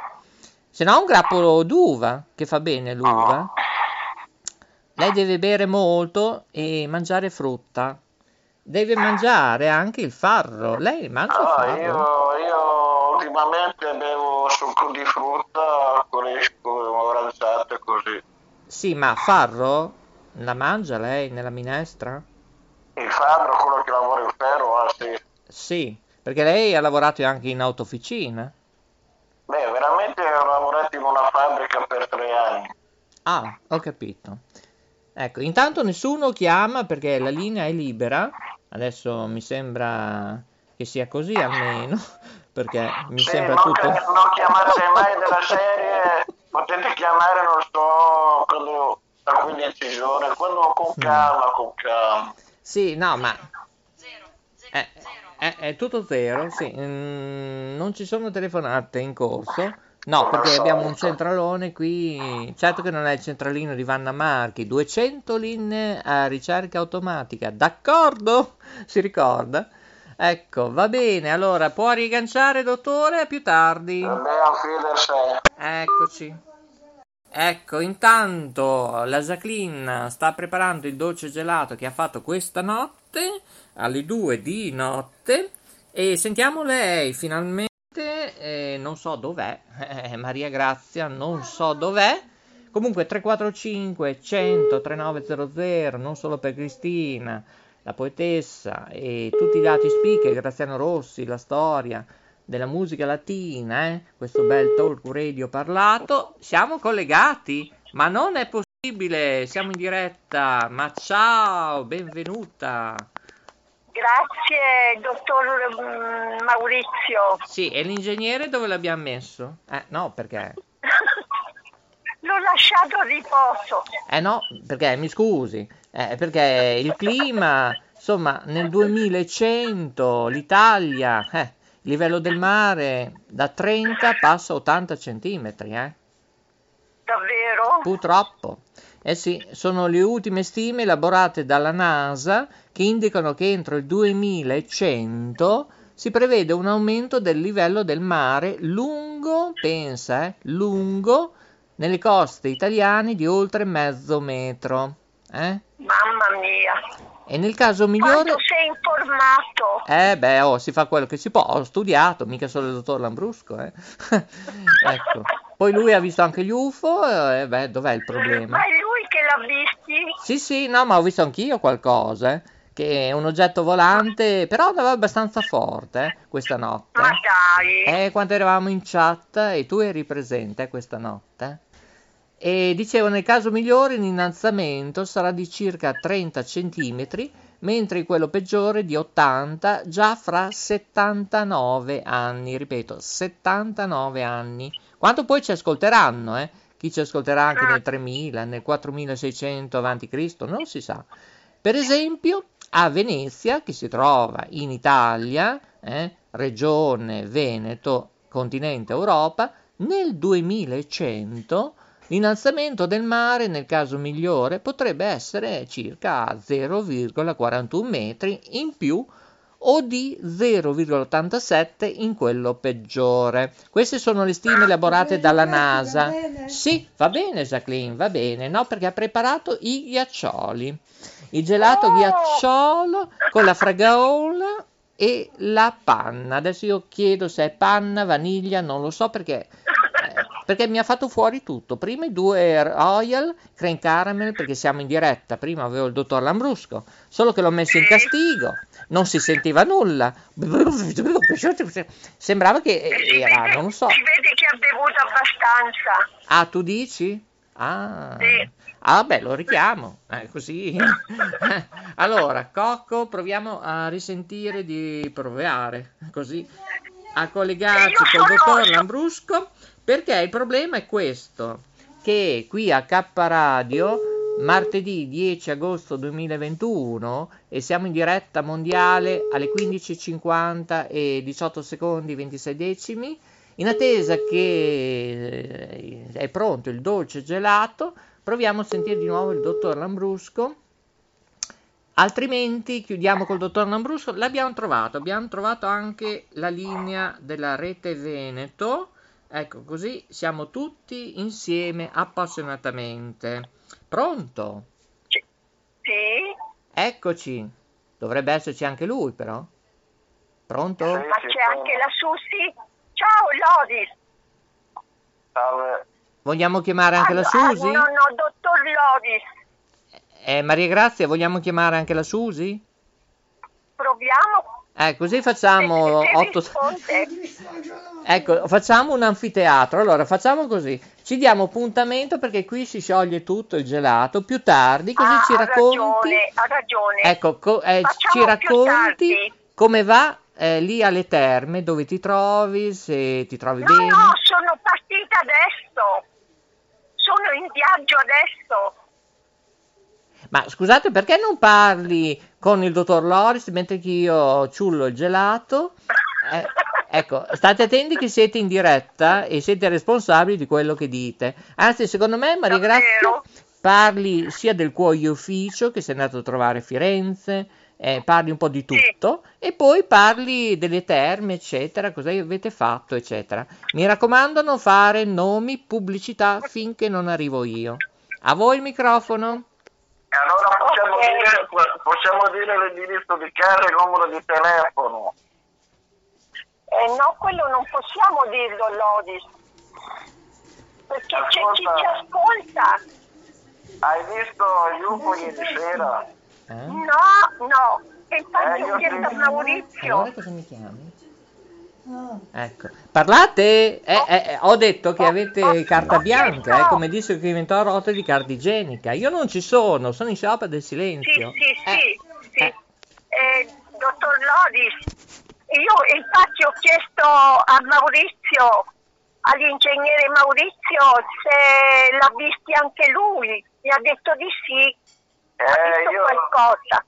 Se no un grappolo d'uva, che fa bene l'uva. Lei deve bere molto e mangiare frutta. Deve mangiare anche il farro. Lei mangia il Ah, farro? io, io ultimamente bevo succo di frutta le scoranzate così. Sì, ma farro la mangia lei nella minestra? Il fabbro, quello che lavora in ferro, ah sì. Sì, perché lei ha lavorato anche in autofficina. Beh, veramente ho lavorato in una fabbrica per tre anni. Ah, ho capito. Ecco, intanto nessuno chiama perché la linea è libera. Adesso mi sembra che sia così almeno, perché mi Sì, sembra non, tutto... non chiamate mai della serie, potete chiamare, non so, quando da qui decisione, quando con calma, con calma. Sì, no, ma... È, è- è tutto zero, sì. mm, non ci sono telefonate in corso. No, perché abbiamo un centralone qui. Certo che non è il centralino di Vanna Marchi. 200 linee a ricerca automatica. D'accordo? Si ricorda? Ecco, va bene. Allora, può riagganciare, dottore? Più tardi. Eccoci. Ecco, intanto la Jacqueline sta preparando il dolce gelato che ha fatto questa notte, alle 2 di notte, e sentiamo lei finalmente, eh, non so dov'è, eh, Maria Grazia, non so dov'è, comunque 345 100 3900, non solo per Cristina, la poetessa e tutti gli altri speaker, Graziano Rossi, la storia della musica latina, eh? questo bel talk radio parlato, siamo collegati, ma non è possibile, siamo in diretta, ma ciao, benvenuta. Grazie, dottor mm, Maurizio. Sì, e l'ingegnere dove l'abbiamo messo? Eh, no, perché? L'ho lasciato a riposo. Eh no, perché, mi scusi, eh, perché il clima, insomma, nel 2100 l'Italia, eh, il livello del mare da 30 passa a 80 centimetri, eh. Davvero? Purtroppo. Eh sì, sono le ultime stime elaborate dalla NASA che indicano che entro il 2100 si prevede un aumento del livello del mare lungo, pensa, eh, lungo, nelle coste italiane di oltre mezzo metro. Eh? Mamma mia. E nel caso migliore... Quanto sei informato? Eh beh, oh, si fa quello che si può, ho studiato, mica solo il dottor Lambrusco, eh. ecco. Poi lui ha visto anche gli UFO, e beh, dov'è il problema? Ma è lui che l'ha visti? Sì, sì, no, ma ho visto anch'io qualcosa, eh, che è un oggetto volante, però andava abbastanza forte, eh, questa notte. Ma dai. Eh, quando eravamo in chat e tu eri presente questa notte. E dicevo, nel caso migliore l'innalzamento sarà di circa 30 cm, mentre in quello peggiore di 80 già fra 79 anni, ripeto, 79 anni. Quanto poi ci ascolteranno, eh? Chi ci ascolterà anche nel 3000, nel 4600 a.C., non si sa. Per esempio, a Venezia, che si trova in Italia, eh, regione Veneto, continente Europa, nel 2100 l'innalzamento del mare, nel caso migliore, potrebbe essere circa 0,41 metri in più o di 0,87 in quello peggiore. Queste sono le stime elaborate dalla NASA. Sì, va bene Jacqueline, va bene, no? Perché ha preparato i ghiaccioli. Il gelato ghiacciolo con la fragaola e la panna. Adesso io chiedo se è panna, vaniglia, non lo so perché perché mi ha fatto fuori tutto. Prima i due Royal, Crane Caramel, perché siamo in diretta. Prima avevo il dottor Lambrusco, solo che l'ho messo in castigo, non si sentiva nulla. Sembrava che era, non so. Si vede che ha bevuto abbastanza. Ah, tu dici? Ah. Sì. Ah, beh, lo richiamo, eh, così. allora, Cocco, proviamo a risentire di provare, così, a collegarci col dottor Lambrusco, perché il problema è questo, che qui a K Radio, martedì 10 agosto 2021, e siamo in diretta mondiale alle 15.50 e 18 secondi 26 decimi, in attesa che eh, è pronto il dolce gelato, proviamo a sentire di nuovo il dottor Lambrusco. Altrimenti chiudiamo col dottor Lambrusco. L'abbiamo trovato, abbiamo trovato anche la linea della rete Veneto. Ecco, così siamo tutti insieme appassionatamente. Pronto? Sì, Eccoci. Dovrebbe esserci anche lui, però. Pronto? ma c'è anche la Susi. Ciao Lodis. Salve. Vogliamo chiamare anche la Ah, Susi? No, no, dottor Lodis. Eh, Maria Grazia, vogliamo chiamare anche la Susi? Proviamo. Eh, così facciamo Se otto... risponde. Ecco, facciamo un anfiteatro. Allora, facciamo così. Ci diamo appuntamento perché qui si scioglie tutto il gelato. Più tardi, così Ah, ci ha racconti. ragione, ha ragione. Ecco, co- eh, ci racconti come va eh, lì alle terme, dove ti trovi, se ti trovi No, bene. no, sono partita adesso. Sono in viaggio adesso. Ma scusate, perché non parli con il dottor Loris mentre che io ciullo il gelato? Eh, ecco, state attenti che siete in diretta e siete responsabili di quello che dite. Anzi, secondo me, Maria Grazia, parli sia del cuoio ufficio che sei andato a trovare a Firenze, eh, parli un po' di tutto e poi parli delle terme, eccetera, cosa avete fatto, eccetera. Mi raccomando, non fare nomi, pubblicità finché non arrivo io. A voi il microfono. E allora possiamo, dire, possiamo dire l'indirizzo di casa e il numero di telefono. Eh, no, quello non possiamo dirlo, Lodis. Perché c'è chi ci ascolta. Hai visto Yuko ieri sera? No, no. E infatti Eh, ho chiesto a. Maurizio. Allora cosa mi chiami? Ecco. Parlate? Eh, eh, eh, ho detto che avete carta bianca, eh, come disse che inventò a rotte di carta igienica. Io non ci sono, sono in sciopero del Sì, silenzio. sì, sì, sì. eh. Eh, dottor Lodis, io infatti ho chiesto a Maurizio, all'ingegnere Maurizio, se l'ha visti anche lui. Mi ha detto di sì. ha Eh, visto io- qualcosa.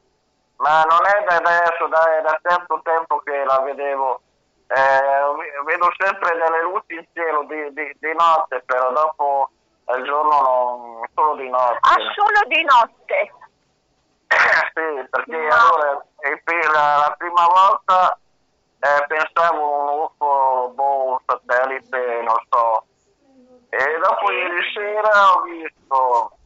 Ma non è da adesso, da, è da tanto tempo che la vedevo. Eh, vedo sempre delle luci in cielo di, di- di notte, però dopo il giorno non, solo di notte. Ah, solo di notte. sì, perché allora eh, per la, prima volta eh, pensavo un UFO, boh, un satellite, non so. E dopo ieri sera ho visto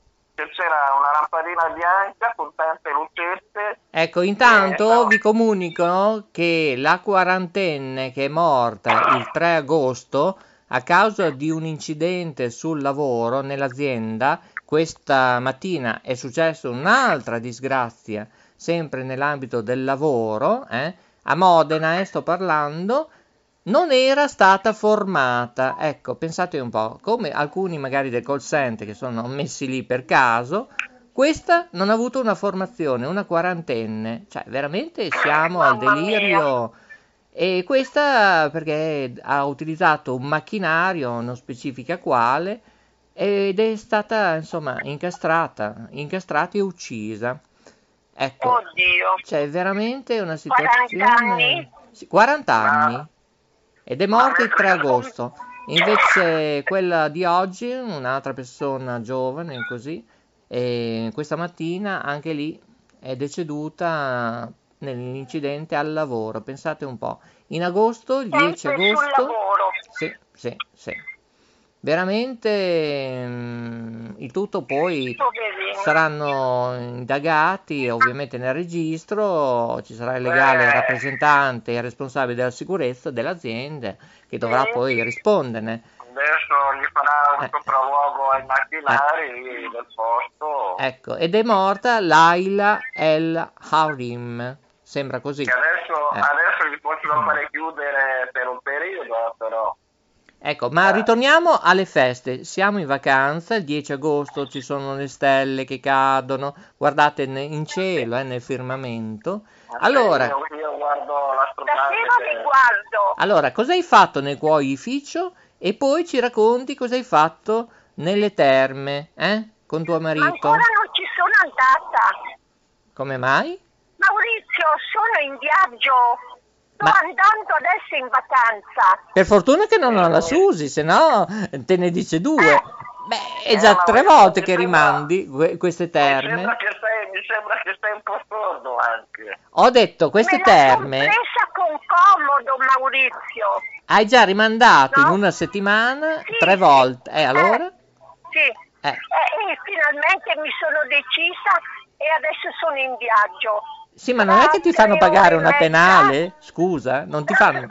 c'era una lampadina bianca con tante lucette. Ecco, intanto Eh, vi comunico che la quarantenne che è morta il 3 agosto a causa di un incidente sul lavoro nell'azienda, questa mattina è successa un'altra disgrazia, sempre nell'ambito del lavoro, eh, a Modena, eh, sto parlando, non era stata formata. Ecco, pensate un po', come alcuni magari del call center che sono messi lì per caso, questa non ha avuto una formazione, una quarantenne, cioè veramente siamo al delirio. E questa perché ha utilizzato un macchinario, non specifica quale, ed è stata insomma incastrata, incastrata e uccisa. Ecco, Oddio. cioè veramente una 40 situazione... anni? Sì, 40 anni. Ed è morta il 3 agosto. Invece quella di oggi, un'altra persona giovane, così, questa mattina anche lì è deceduta nell'incidente al lavoro. Pensate un po'. In agosto, il 10 Sempre sul agosto... lavoro. Sì, sì, sì. Veramente mm, il tutto poi saranno indagati ovviamente nel registro, ci sarà il legale rappresentante e responsabile della sicurezza dell'azienda che dovrà poi risponderne. adesso gli farà un sopralluogo ai macchinari del posto. Ecco, ed è morta Laila El Harim. Sembra così. Adesso, Eh. adesso gli possono fare chiudere per un periodo, però. Ecco, ma ritorniamo alle feste. Siamo in vacanza, il 10 agosto ci sono le stelle che cadono, guardate in cielo, eh, nel firmamento. Allora, allora, cosa hai fatto nel cuoificio? E poi ci racconti cosa hai fatto nelle terme, eh? Con tuo Ma marito. ancora non ci sono andata. Come mai? Maurizio, sono in viaggio. Sto Ma- andando adesso in vacanza. Per fortuna che non ho la Susi, se no te ne dice due. Beh, è Eh, già ma tre volte che rimandi que- queste Mi sembra, terme. che sei, mi sembra che sei un po' sordo anche. Ho detto queste Me terme presa con comodo, Maurizio. hai già rimandato in No? una settimana Sì, tre sì. volte. E allora? Sì. Eh. E, e finalmente mi sono decisa e adesso sono in viaggio. Sì, ma non è che ti fanno pagare una penale? Scusa, non ti fanno.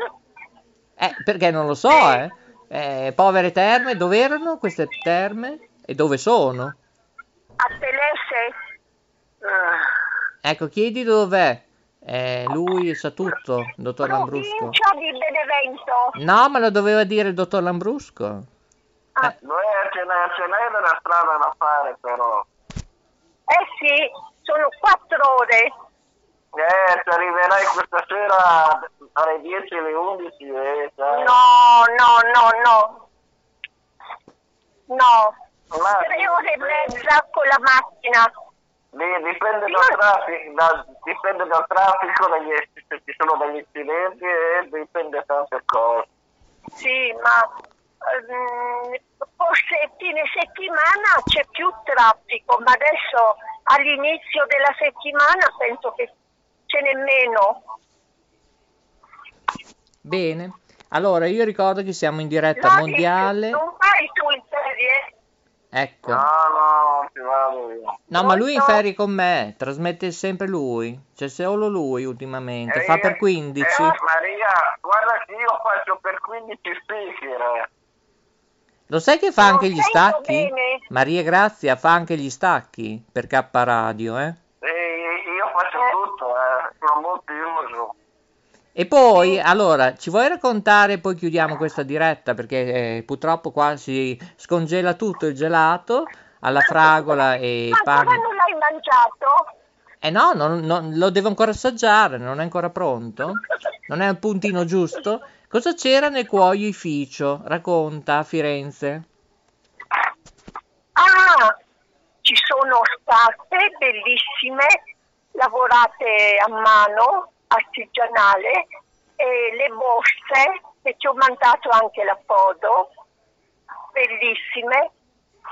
Eh, perché non lo so, eh. Eh, povere terme, dove erano queste terme? E dove sono? A Telese? Ecco, chiedi dov'è. Eh, lui sa tutto, dottor Lambrusco. Di Benevento. No, ma lo doveva dire il dottor Lambrusco. Beh, ce n'è, ce n'è della strada da fare, però. Eh sì, sono quattro ore. Eh, ci arriverai questa sera alle 10 alle 11 e sai. No, no, no, no. No. Ma- Tre ore e mezza con la macchina. Di- Dipende dal, traffico, da- dipende dal traffico, dagli, se ci sono degli incidenti e dipende da tante cose. Sì, ma ehm, forse fine settimana c'è più traffico, ma adesso all'inizio della settimana penso che ce n'è meno. Bene. Allora, io ricordo che siamo in diretta Lodi, mondiale. Non vai tu in ferie? Ecco. No, no, ci vado io. No, ma lui è in ferie con me, trasmette sempre lui. C'è solo lui ultimamente, E fa per 15. Eh, Maria, guarda che io faccio per 15 speaker. eh. Lo sai che fa Non anche gli stacchi? bene. Maria Grazia fa anche gli stacchi per K Radio, eh? E poi, allora, ci vuoi raccontare, poi chiudiamo questa diretta perché eh, purtroppo qua si scongela tutto il gelato alla fragola e Ma ancora pane. non l'hai mangiato? Eh no, non- non- lo devo ancora assaggiare, non è ancora pronto? Non è al puntino giusto? Cosa c'era nel cuoificio? Racconta a Firenze. Ah, ci sono state bellissime, lavorate a mano, artigianale, e le borse, che ci ho mandato anche la foto, bellissime.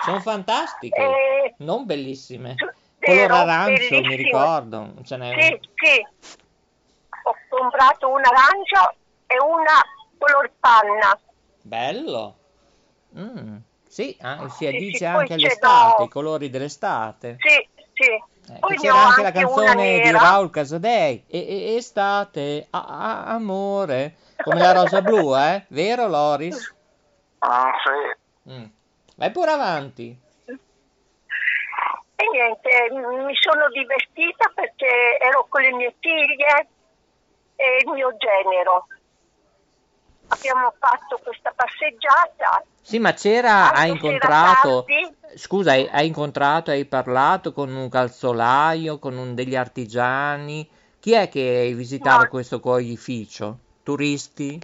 Sono fantastiche, Eh, non bellissime. vero, Color arancio, mi ricordo. Ce n'è Sì, sì. Ho comprato un arancio e una color panna. Bello. Mm, Sì, ah, si Sì, addice sì, anche poi all'estate, i colori dell'estate. Sì, sì. Eh, c'era anche la anche canzone di. Raul Casadei. E, e- estate, ah, ah, amore. Come la rosa blu, eh? Vero, Loris? Ah, sì. Mm. Vai pure avanti. E niente, mi sono divertita perché ero con le mie figlie e il mio genero. Abbiamo fatto questa passeggiata. Sì, ma c'era, se era incontrato, scusa, hai, hai incontrato, hai parlato con un calzolaio, con un degli artigiani? Chi è che visitava No. questo cuoificio? Turisti?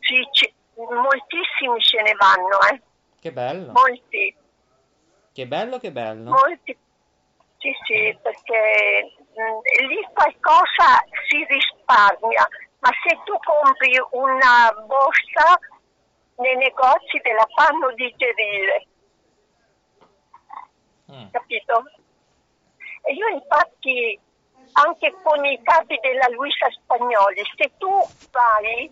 Sì, ci- moltissimi ce ne vanno, eh. Che bello, Molti, che bello, che bello. molti. Sì, sì, perché mh, lì qualcosa si risparmia, ma se tu compri una borsa nei negozi te la fanno digerire. Mm. capito? E io infatti anche con i capi della Luisa Spagnoli, se tu vai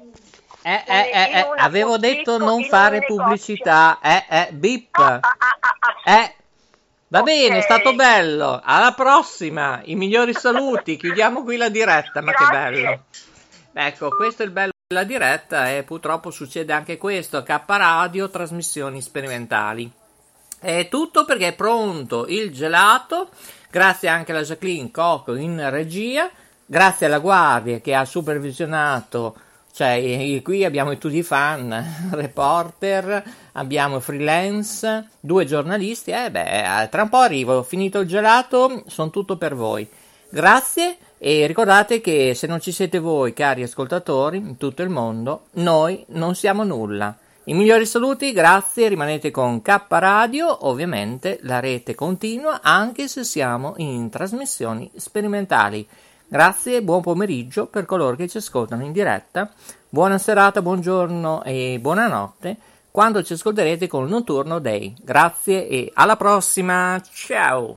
Eh, eh, eh, eh, avevo detto non fare pubblicità. Eh, eh, bip. Ah, ah, ah, ah, ah, Eh, va bene, è stato bello. Alla prossima. I migliori saluti. Chiudiamo qui la diretta, ma che Grazie. bello. Ecco, questo è il bello. La diretta e purtroppo succede anche questo, K Radio, trasmissioni sperimentali. È tutto perché è pronto il gelato, grazie anche alla Jacqueline Cocco in regia, grazie alla guardia che ha supervisionato cioè, qui abbiamo tutti i fan, reporter, abbiamo freelance, due giornalisti. Eh beh, tra un po' arrivo, finito il gelato, sono tutto per voi. Grazie e ricordate che se non ci siete voi, cari ascoltatori, in tutto il mondo, noi non siamo nulla. I migliori saluti, grazie, rimanete con K Radio, ovviamente la rete continua anche se siamo in trasmissioni sperimentali. Grazie buon pomeriggio per coloro che ci ascoltano in diretta. Buona serata, buongiorno e buonanotte quando ci ascolterete con il Notturno Day. Grazie e alla prossima. Ciao!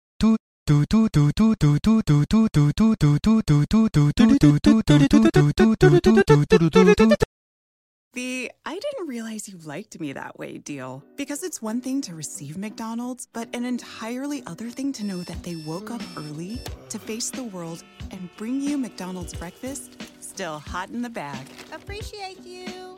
The I didn't realize you liked me that way deal. Because it's one thing to receive McDonald's, but an entirely other thing to know that they woke up early to face the world and bring you McDonald's breakfast still hot in the bag. Appreciate you.